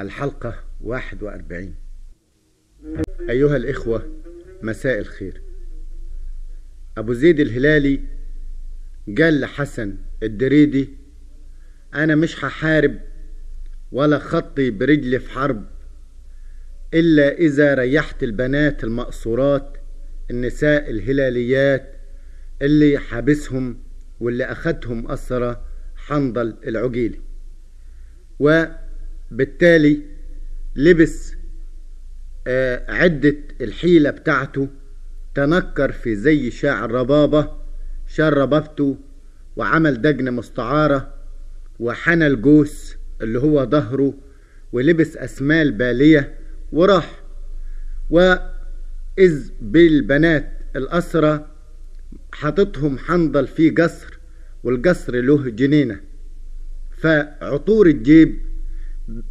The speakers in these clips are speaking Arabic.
الحلقة 41 أيها الإخوة مساء الخير. أبو زيد الهلالي قال لحسن الدريدي أنا مش هحارب ولا خطي برجلي في حرب إلا إذا ريحت البنات المقصورات النساء الهلاليات اللي حابسهم واللي أخدهم أسرة حنظل العجيلي وبالتالي لبس آه، عدة الحيلة بتاعته تنكر في زي شاعر ربابة شال ربابته وعمل دجنة مستعارة وحنى الجوس اللي هو ظهره ولبس أسمال بالية وراح. وإذ بالبنات الأسرة حاططهم حنظل في قصر والقصر له جنينة. فعطور الجيب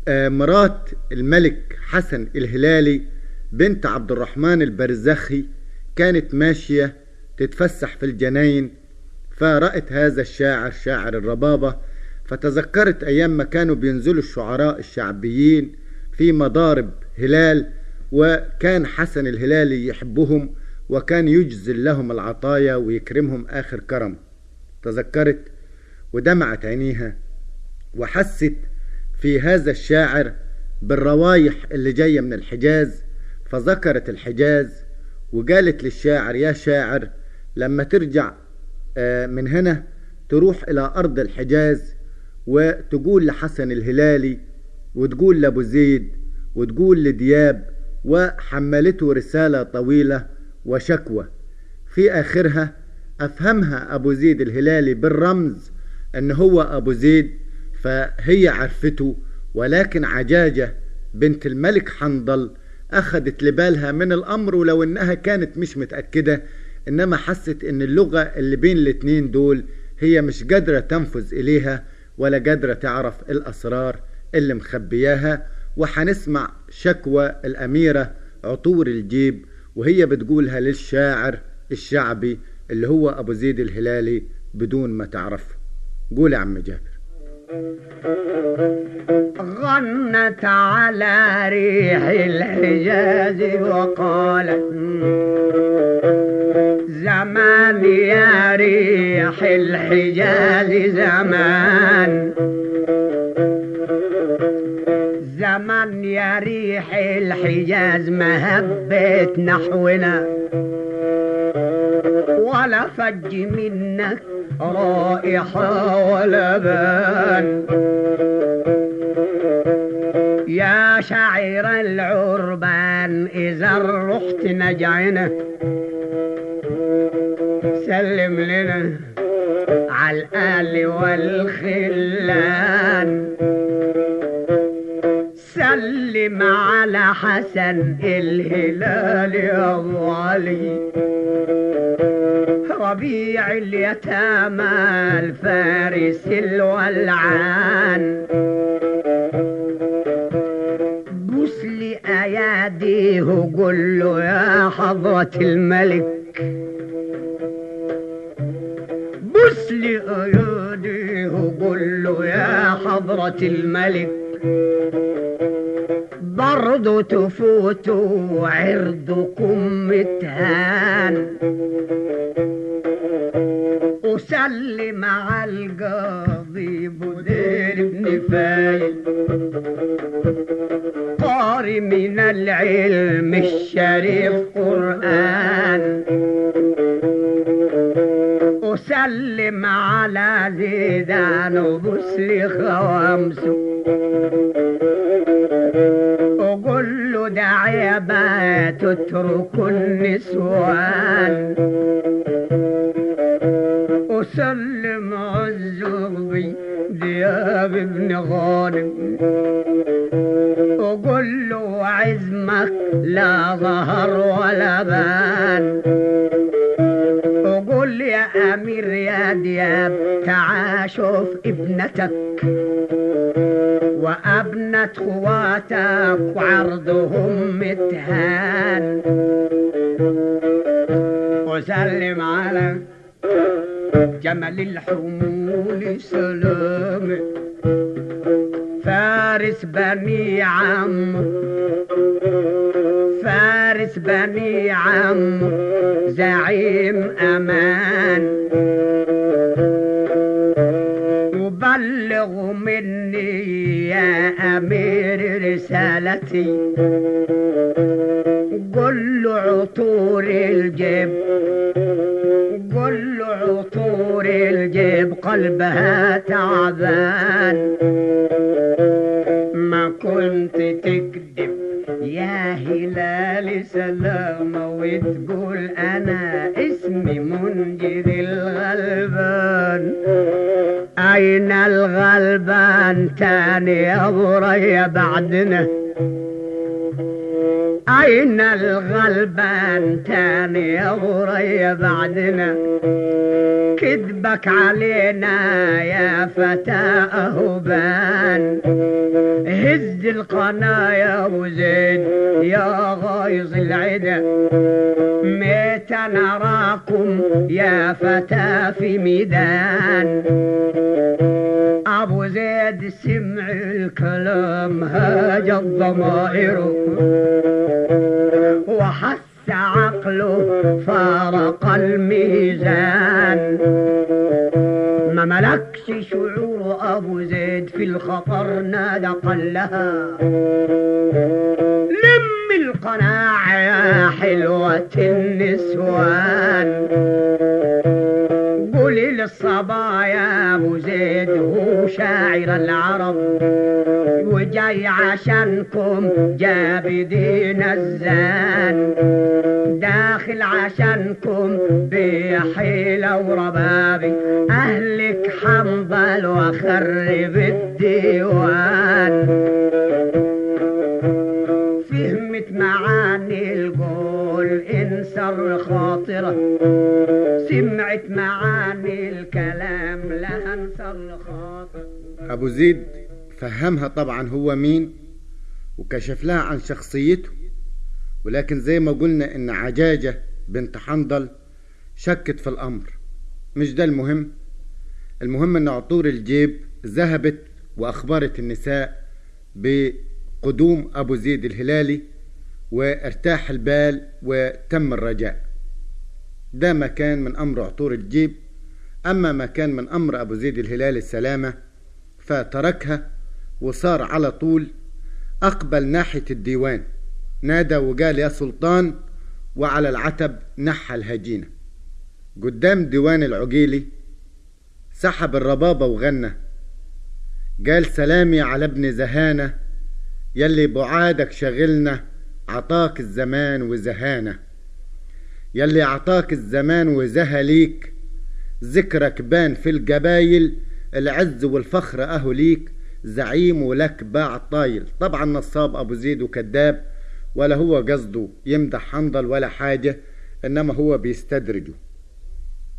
مرات الملك حسن الهلالي بنت عبد الرحمن البرزخي كانت ماشية تتفسح في الجناين فرأت هذا الشاعر شاعر الربابة فتذكرت أيام ما كانوا بينزلوا الشعراء الشعبيين في مضارب هلال وكان حسن الهلالي يحبهم وكان يجزل لهم العطايا ويكرمهم آخر كرم. تذكرت ودمعت عينيها وحست في هذا الشاعر بالروايح اللي جاية من الحجاز فذكرت الحجاز وقالت للشاعر يا شاعر لما ترجع آه، من هنا تروح إلى أرض الحجاز وتقول لحسن الهلالي وتقول لأبو زيد وتقول لدياب وحملته رسالة طويلة وشكوى. في آخرها أفهمها أبو زيد الهلالي بالرمز أن هو أبو زيد فهي عرفته ولكن عجاجة بنت الملك حنظل أخذت لبالها من الأمر ولو إنها كانت مش متأكدة إنما حست إن اللغة اللي بين الاتنين دول هي مش قادرة تنفذ إليها ولا قادرة تعرف الأسرار اللي مخبياها. وحنسمع شكوى الأميرة عطور الجيب وهي بتقولها للشاعر الشعبي اللي هو أبو زيد الهلالي بدون ما تعرفه قول يا عم جابر. غنت على ريح الحجاز وقالت زمان يا ريح الحجاز زمان. زمان يا ريح الحجاز ما هبت نحونا ولا فج منك رائحة ولا بان يا شاعر العربان إذا رحت نجعنا سلم لنا على الآل والخلان. سلم على حسن الهلال يا أبو علي ربيع اليتامى الفارس الولعان. بوس لي اياديه وقول له يا حضرة الملك. بوس لي اياديه وقول له يا حضرة الملك. برضو تفوتوا عرضكم متهان. وسلم على القاضي بدير بن فايل قاري من العلم الشريف قرآن. وسلم على زيدان وبسلي خوامسه وقول له داعي ما تتركوا النسوان. وسلم عزوبي دياب ابن غانم. وقول له عزمك لا ظهر ولا بان. وقول يا أمير يا دياب تعا شوف ابنتك. وأبنة خواتك وعرضهم متهان. وسلم على جمل الحمول سلام. فارس بني عم فارس بني عم زعيم أمان. وبلغ مني يا أمير رسالتي. قلبها تعبان. ما كنت تكذب يا هلال سلامة وتقول أنا اسمي منجد الغلبان. أين الغلبان؟ تاني يا بعدنا. أين الغلبان تاني يا بريا بعدنا؟ كذبك علينا يا فتى أهبان هز القناة يا أبو زيد يا غايظ العدا. ميت نراكم يا فتى في ميدان. أبو زيد سمع الكلام هاج الضمائر. وحس عقله فارق الميزان. ما ملكش شعور أبو زيد في الخطر نادى قلها. لم القناع يا حلوة النسوان. قولي للصبايا ابو زيد هو شاعر العرب. وجاي عشانكم جاب دين الزان. داخل عشانكم بحيلة وربابي. أهلك حنظل وخرب الديوان. فهمت معاني القول انسر خاطره أبو زيد فهمها طبعا هو مين وكشف لها عن شخصيته. ولكن زي ما قلنا إن عجاجة بنت حنظل شكت في الأمر. مش ده المهم؟ المهم إن عطور الجيب ذهبت وأخبرت النساء بقدوم أبو زيد الهلالي وارتاح البال وتم الرجاء. ده ما كان من أمر عطور الجيب أما ما كان من أمر أبو زيد الهلال السلامة فتركها وصار على طول أقبل ناحية الديوان. نادى وقال يا سلطان وعلى العتب نحى الهجينة. قدام ديوان العقيلي سحب الربابة وغنى. قال سلامي على ابن زهانة يلي بعادك شغلنا عطاك الزمان وزهانة. يلي عطاك الزمان وزهى ليك ذكرك بان في الجبايل العز والفخر أهو ليك زعيم ولك باع طايل. طبعا نصاب أبو زيد وكذاب ولا هو قصده يمدح حنظل ولا حاجة إنما هو بيستدرجه.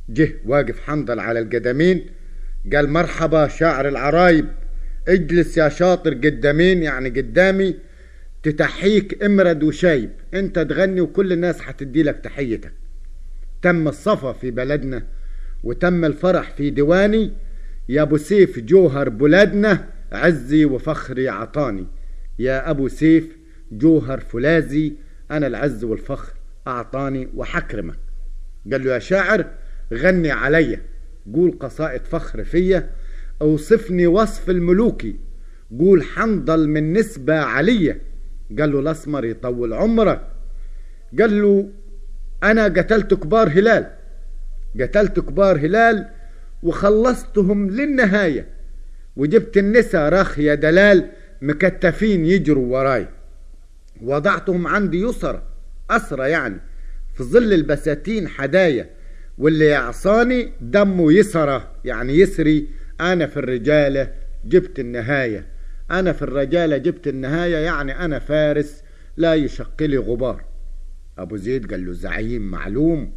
جه واقف حنظل على القدمين قال مرحبا شاعر العرايب اجلس يا شاطر قدامين يعني قدامي تتحيك امرد وشايب. انت تغني وكل الناس هتدي لك تحيتك. تم الصفا في بلدنا وتم الفرح في ديواني يا أبو سيف جوهر بلادنا عزي وفخري عطاني. يا أبو سيف جوهر فولاذي أنا العز والفخر أعطاني وحكرمك قال له يا شاعر غني عليا قول قصائد فخر فيا أوصفني وصف الملوكي قول حنظل من نسبة عليا. قال له الأسمر يطول عمرك قال له أنا قتلت كبار هلال. قتلت كبار هلال وخلصتهم للنهاية. وجبت النساء راخ يا دلال مكتفين يجروا وراي. وضعتهم عندي يسرى أسرى يعني في ظل البساتين حدايا. واللي يعصاني دمه يسرى يعني يسري أنا في الرجالة جبت النهاية. أنا في الرجالة جبت النهاية يعني أنا فارس لا يشق لي غبار. أبو زيد قال له زعيم معلوم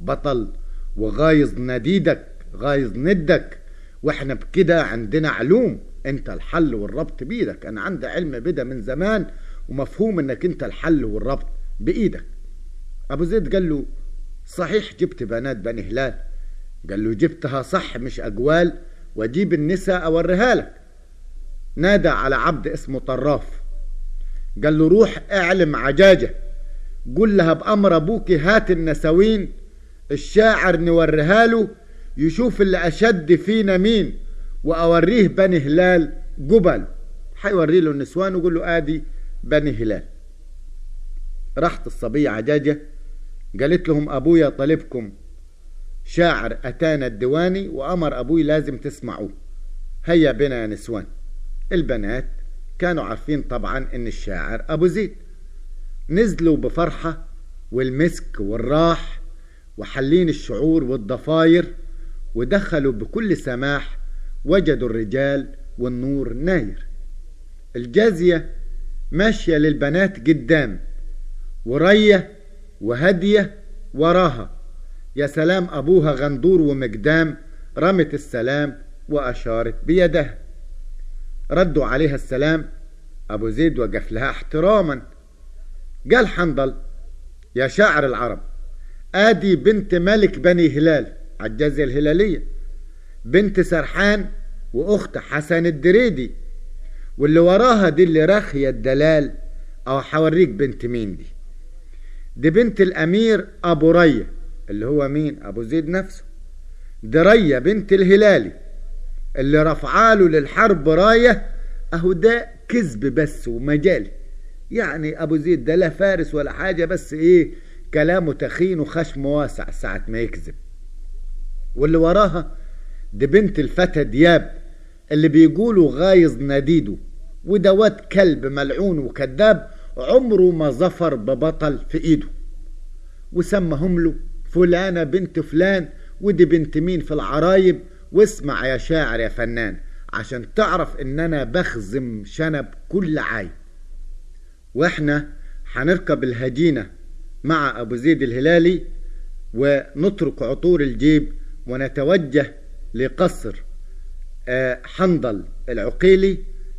بطل وغايظ نديدك. غايظ ندك. وإحنا بكده عندنا علوم. انت الحل والربط بإيدك. أنا عندي علم بدا من زمان ومفهوم إنك أنت الحل والربط بإيدك. أبو زيد قال له صحيح جبت بنات بني هلال. قال له جبتها صح مش أقوال. وأجيب النساء أوريها لك. نادى على عبد اسمه طراف. قال له روح اعلم عجاجة. قول لها بأمر أبوك هات النسوين. الشاعر نوريها له. يشوف اللي أشد فينا مين وأوريه بني هلال جبل. حيوري له النسوان ويقول له آدي بني هلال. راحت الصبية عجاجة قالت لهم أبويا طالبكم شاعر أتانا الديواني وأمر أبوي لازم تسمعوه. هيا بنا يا نسوان. البنات كانوا عارفين طبعا إن الشاعر أبو زيد. نزلوا بفرحة والمسك والراح وحلين الشعور والضفاير. ودخلوا بكل سماح وجدوا الرجال والنور ناير. الجازية ماشية للبنات قدام ورية وهدية وراها. يا سلام أبوها غندور ومقدام رمت السلام وأشارت بيدها ردوا عليها السلام أبو زيد وقف لها احتراما. قال حنظل يا شاعر العرب آدي بنت ملك بني هلال. عجازة الهلالية بنت سرحان وأخت حسن الدريدي. واللي وراها دي اللي راخية الدلال أو حوريك بنت مين دي؟ دي بنت الأمير أبو رية اللي هو مين؟ أبو زيد نفسه. دي رية بنت الهلالي اللي رفعاله للحرب راية أهو ده كذب بس ومجالي. يعني أبو زيد ده لا فارس ولا حاجة بس إيه كلامه تخين وخشم واسع ساعة ما يكذب. واللي وراها دي بنت الفتى دياب اللي بيقولوا غايظ نديده ودوات كلب ملعون وكذاب عمره ما ظفر ببطل في إيده. وسمهم له فلانة بنت فلان ودي بنت مين في العرايب؟ واسمع يا شاعر يا فنان عشان تعرف ان أنا بخزم شنب كل عاي وإحنا هنركب الهجينة مع أبو زيد الهلالي ونترك عطور الجيب ونتوجه لقصر حنظل العقيلي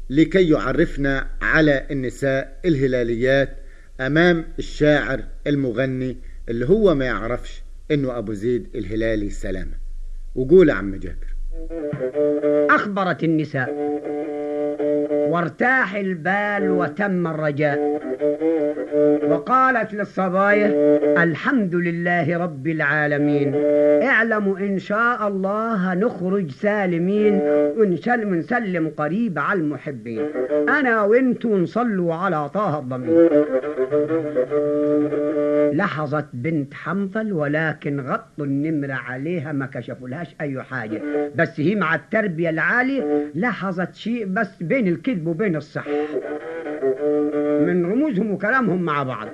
لكي يعرفنا على النساء الهلاليات أمام الشاعر المغني اللي هو ما يعرفش إنه أبو زيد الهلالي سلامة. وقول عم جابر. أخبرت النساء وارتاح البال وتم الرجاء. وقالت للصبايا الحمد لله رب العالمين. اعلموا إن شاء الله نخرج سالمين ونسلم, قريب على المحبين. أنا وانتوا نصلوا على طه الضمير. لحظت بنت حنظل ولكن غطوا النمر عليها ما كشفولهاش أي حاجة. بس هي مع التربية العالية لاحظت شيء بس بين الكذب وبين الصح. من رموزهم وكلامهم مع بعض.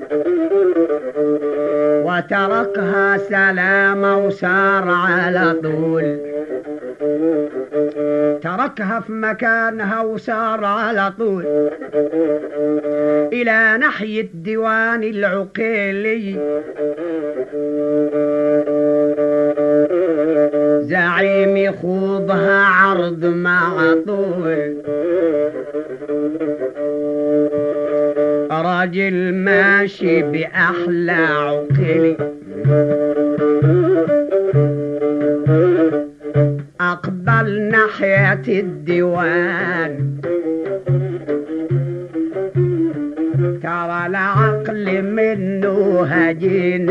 وتركها سلامة وسار على طول. تركها في مكانها وسار على طول. إلى ناحية ديوان العقيلي. زعيم يخوضها عرض مع طول. راجل ماشي بأحلى عقلي أقبل ناحية الديوان. ترى العقل منه هجين.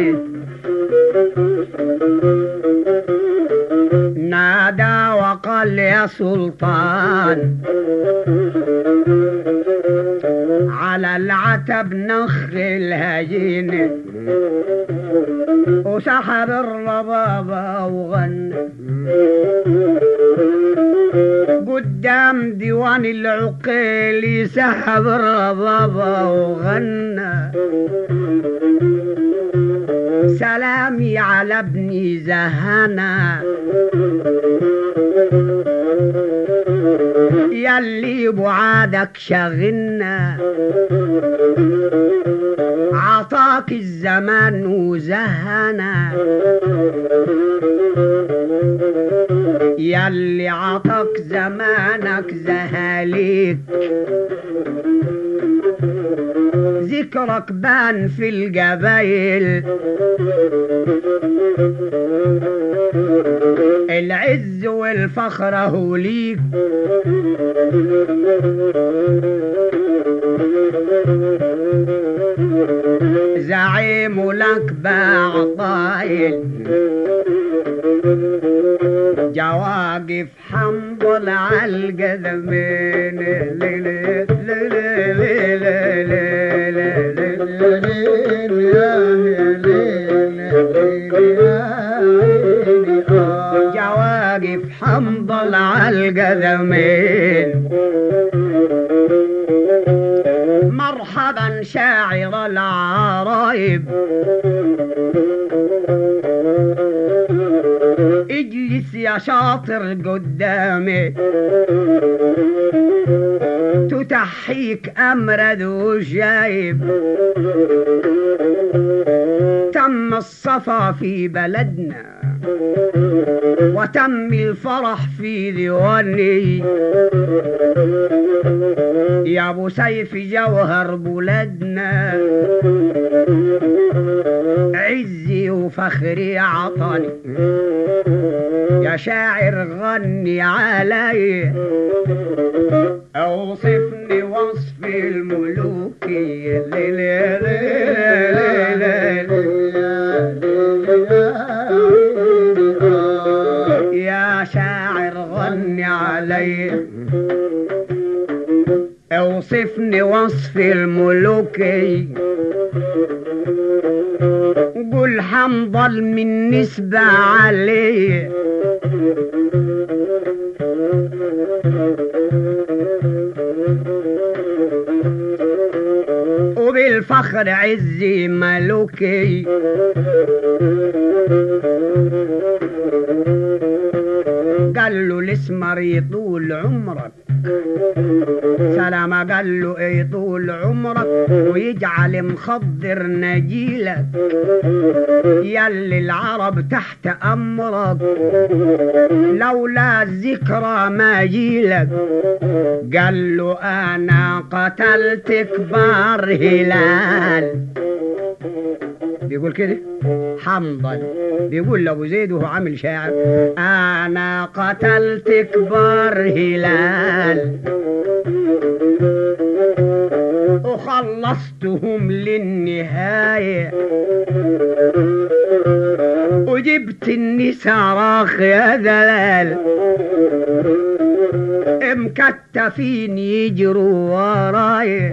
نادى وقال يا سلطان. العتب نخل الهجين وسحر الربابة وغنى قدام ديوان العقيل سحب الربابة وغنى سلامي على ابني زهنا يلي بعادك شغلنا عطاك الزمان وزهنا يلي عطاك زمانك زهاليك. ذكرك بان في الجبايل العز والفخر هو ليك زعيم لك بعطايل جواقف حنظل على القدمين جواقف حنظل القدمين مرحبا شاعر العرايب. اجلس يا شاطر قدامي. تتحيك امرد وشايب تم الصفا في بلدنا. وتم الفرح في ديواني يا أبو سيف جوهر بلدنا عزي وفخري عطني يا شاعر غني علي أوصفني اوصفني وصف الملوكي قول حنظل من نسبة عليه وبالفخر عزي. عمرك ويجعل مخضر نجيلك. يلي العرب تحت أمرك. لولا الذكرى ما جيلك. قال له أنا قتلت كبار هلال. بيقول كده؟ حنظل بيقول لأبو زيد وهو عامل شاعر. أنا قتلت كبار هلال. وخلصتهم للنهاية. وجبت النساء راخ يا دلال مكتفين يجروا وراي.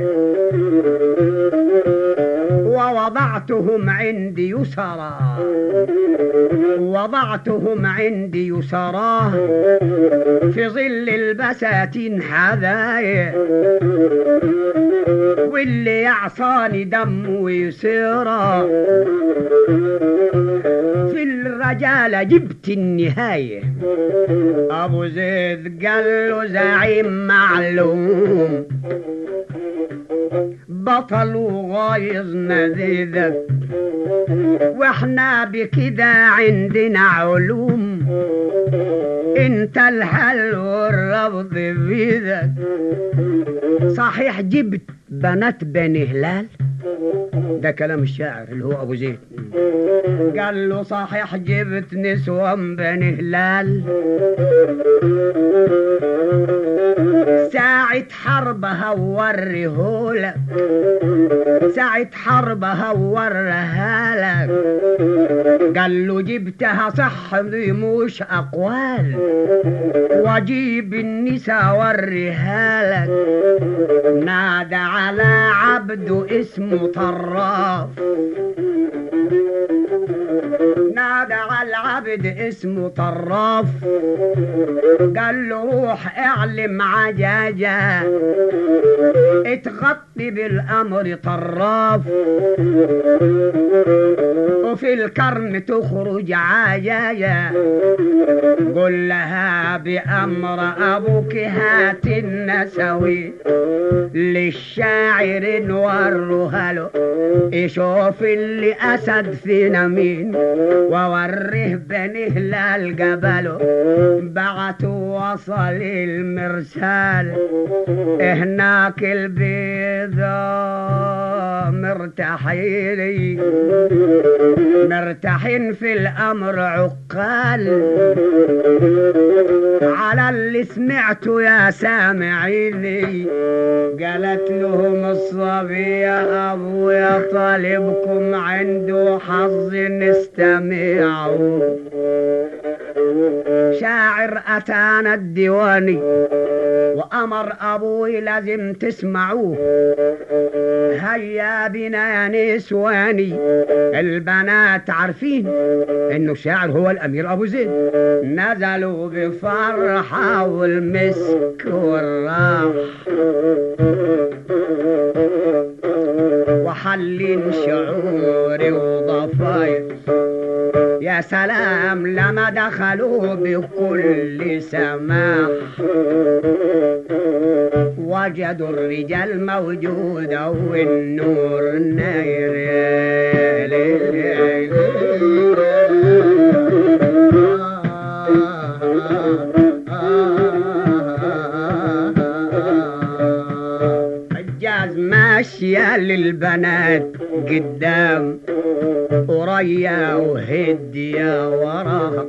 ووضعتهم عندي يسرى وضعتهم عندي يسرى في ظل البساتين حذايا واللي يعصاني دم ويسيرا في الرجالة جبت النهاية. أبو زيد قال له زعيم معلوم. بطل وغايظ نذيذك وإحنا بكده عندنا علوم. انت الحل والرفض بيدك. صحيح جبت بنات بني هلال؟ ده كلام الشاعر اللي هو أبو زيد. قال له صحيح جبت نسوان بني هلال. ساعة حربها ووريهولك ساعة حربها ووريها لك قال له جبتها صح دي مش أقوال. واجيب النساء وريها لك نادى على عبد اسمه طراف. نادى العبد اسمه طراف. قال له روح اعلم عجاجة اتغطي بالأمر طراف. وفي الكرم تخرج عجاجة قل لها بأمر أبوك هات النسوي. للشاعر نوروها له يشوف اللي أسد فينا مين ووريه به عينه للجبل بعتوا وصل المرسال. هناك البيضة مرتاحين مرتاحين في الأمر عقال. على اللي سمعته يا سامعيني. قالت لهم الصبية أبويا طالبكم عنده حظ نستمعوا شاعر أتانا الديواني وأمر أبوي لازم تسمعوه. هيا بنا يا نسواني البنات عارفين إنه شاعر هو الأمير أبو زيد. نزلوا بفرحة والمسك والراح وحلين شعوري يا سلام لما دخلوا بكل سماح وجدوا الرجال موجودة والنور ناير حجاز ماشية للبنات قدام. وريا وهدية وراها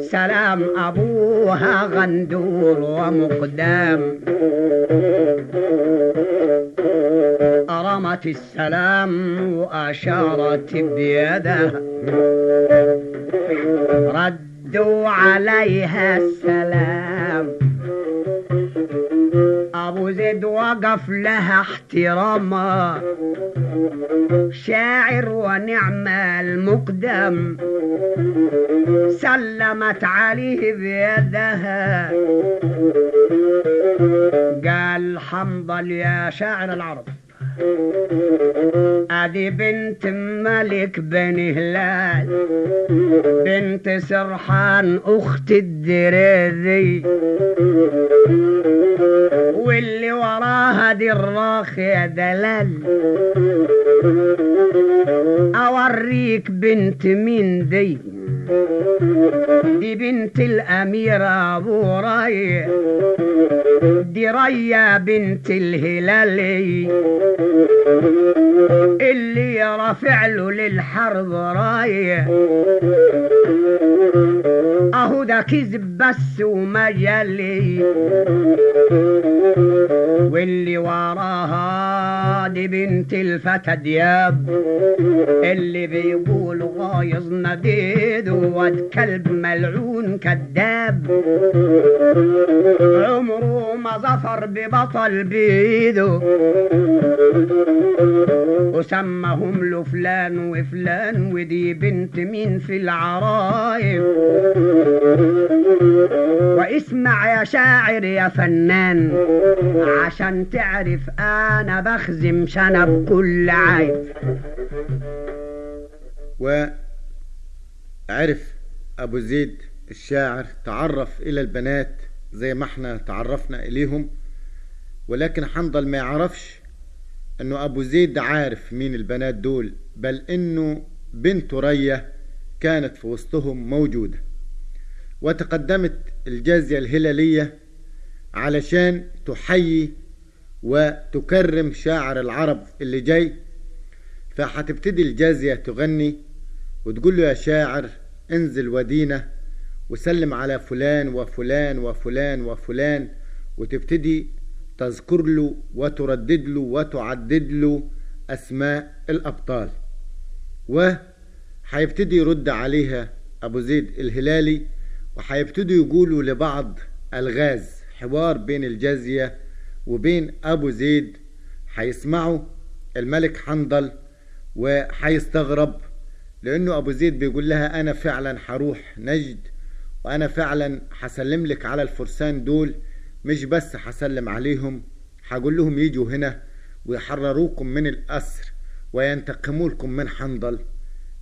سلام أبوها غندور ومقدام رمت السلام وأشارت بيدها ردوا عليها السلام. وقف لها احتراما. شاعر ونعم المقدم. سلمت عليه بيدها. قال حنظل يا شاعر العرب. ادي بنت ملك بن هلال بنت سرحان أخت الدريذي. واللي وراها دي الراخ يا دلال. أوريك بنت مين دي. دي بنت الأميرة أبو راي دي ريا بنت الهلالي اللي رافع له للحرب راي. أهو ده كذب بس ومجلي. واللي وراها دي بنت الفتى دياب. اللي بيقول غايظ نديد واد كلب ملعون كذاب. عمره ما ظفر ببطل بيده. وسمهم له فلان وفلان ودي بنت مين في العرايب واسمع يا شاعر يا فنان عشان تعرف أنا بخزم شنب كل عيب وعرف أبو زيد الشاعر تعرف إلى البنات زي ما إحنا تعرفنا إليهم ولكن حنظل ما يعرفش أنه أبو زيد عارف مين البنات دول بل أنه بنت رية كانت في وسطهم موجودة. وتقدمت الجازية الهلالية علشان تحيي وتكرم شاعر العرب اللي جاي فهتبتدي الجازية تغني وتقول له يا شاعر انزل ودينا وسلم على فلان وفلان وفلان وفلان وتبتدي تذكر له وتردد له وتعدد له أسماء الأبطال. وهيبتدي يرد عليها أبو زيد الهلالي وهيبتدوا يقولوا لبعض ألغاز حوار بين الجازية وبين أبو زيد هيسمعوا الملك حنظل وهيستغرب لأنه أبو زيد بيقول لها أنا فعلا هروح نجد وأنا فعلا هسلم لك على الفرسان دول مش بس هسلم عليهم هقول لهم يجوا هنا ويحرروكم من الأسر وينتقموا لكم من حنظل.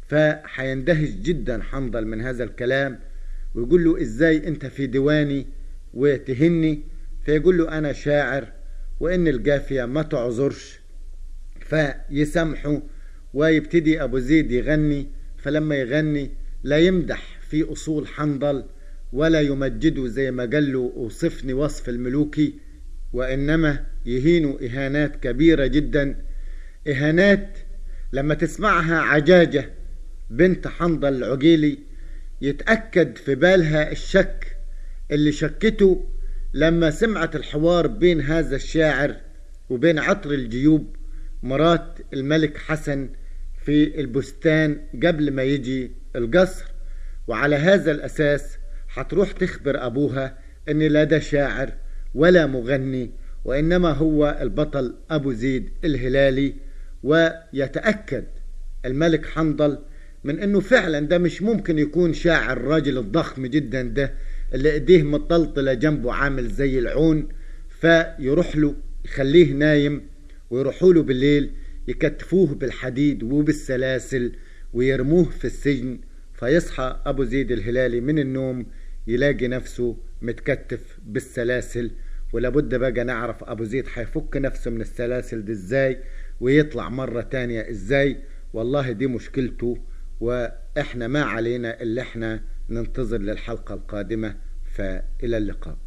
فهيندهش جدا حنظل من هذا الكلام ويقول له إزاي أنت في ديواني وتهني؟ فيقول له أنا شاعر وإن الجافية ما تعذرش. فيسامحوا ويبتدي أبو زيد يغني فلما يغني لا يمدح في أصول حنظل ولا يمجده زي ما قال له وصفني وصف الملوكي وإنما يهينوا إهانات كبيرة جدا. إهانات لما تسمعها عجاجة بنت حنظل العقيلي يتأكد في بالها الشك اللي شكته لما سمعت الحوار بين هذا الشاعر وبين عطر الجيوب مرات الملك حسن في البستان قبل ما يجي القصر وعلى هذا الأساس حتروح تخبر أبوها أن لا ده شاعر ولا مغني وإنما هو البطل أبو زيد الهلالي ويتأكد الملك حنظل من أنه فعلا ده مش ممكن يكون شاعر الراجل الضخم جدا ده اللي إيديه مطلطلة جنبه عامل زي العون فيروح له يخليه نايم ويروحوا له بالليل يكتفوه بالحديد وبالسلاسل ويرموه في السجن فيصحى أبو زيد الهلالي من النوم يلاقي نفسه متكتف بالسلاسل ولابد بقى نعرف أبو زيد حيفك نفسه من السلاسل دي إزاي ويطلع مرة تانية إزاي. والله دي مشكلته وإحنا ما علينا اللي إحنا ننتظر للحلقة القادمة فإلى اللقاء.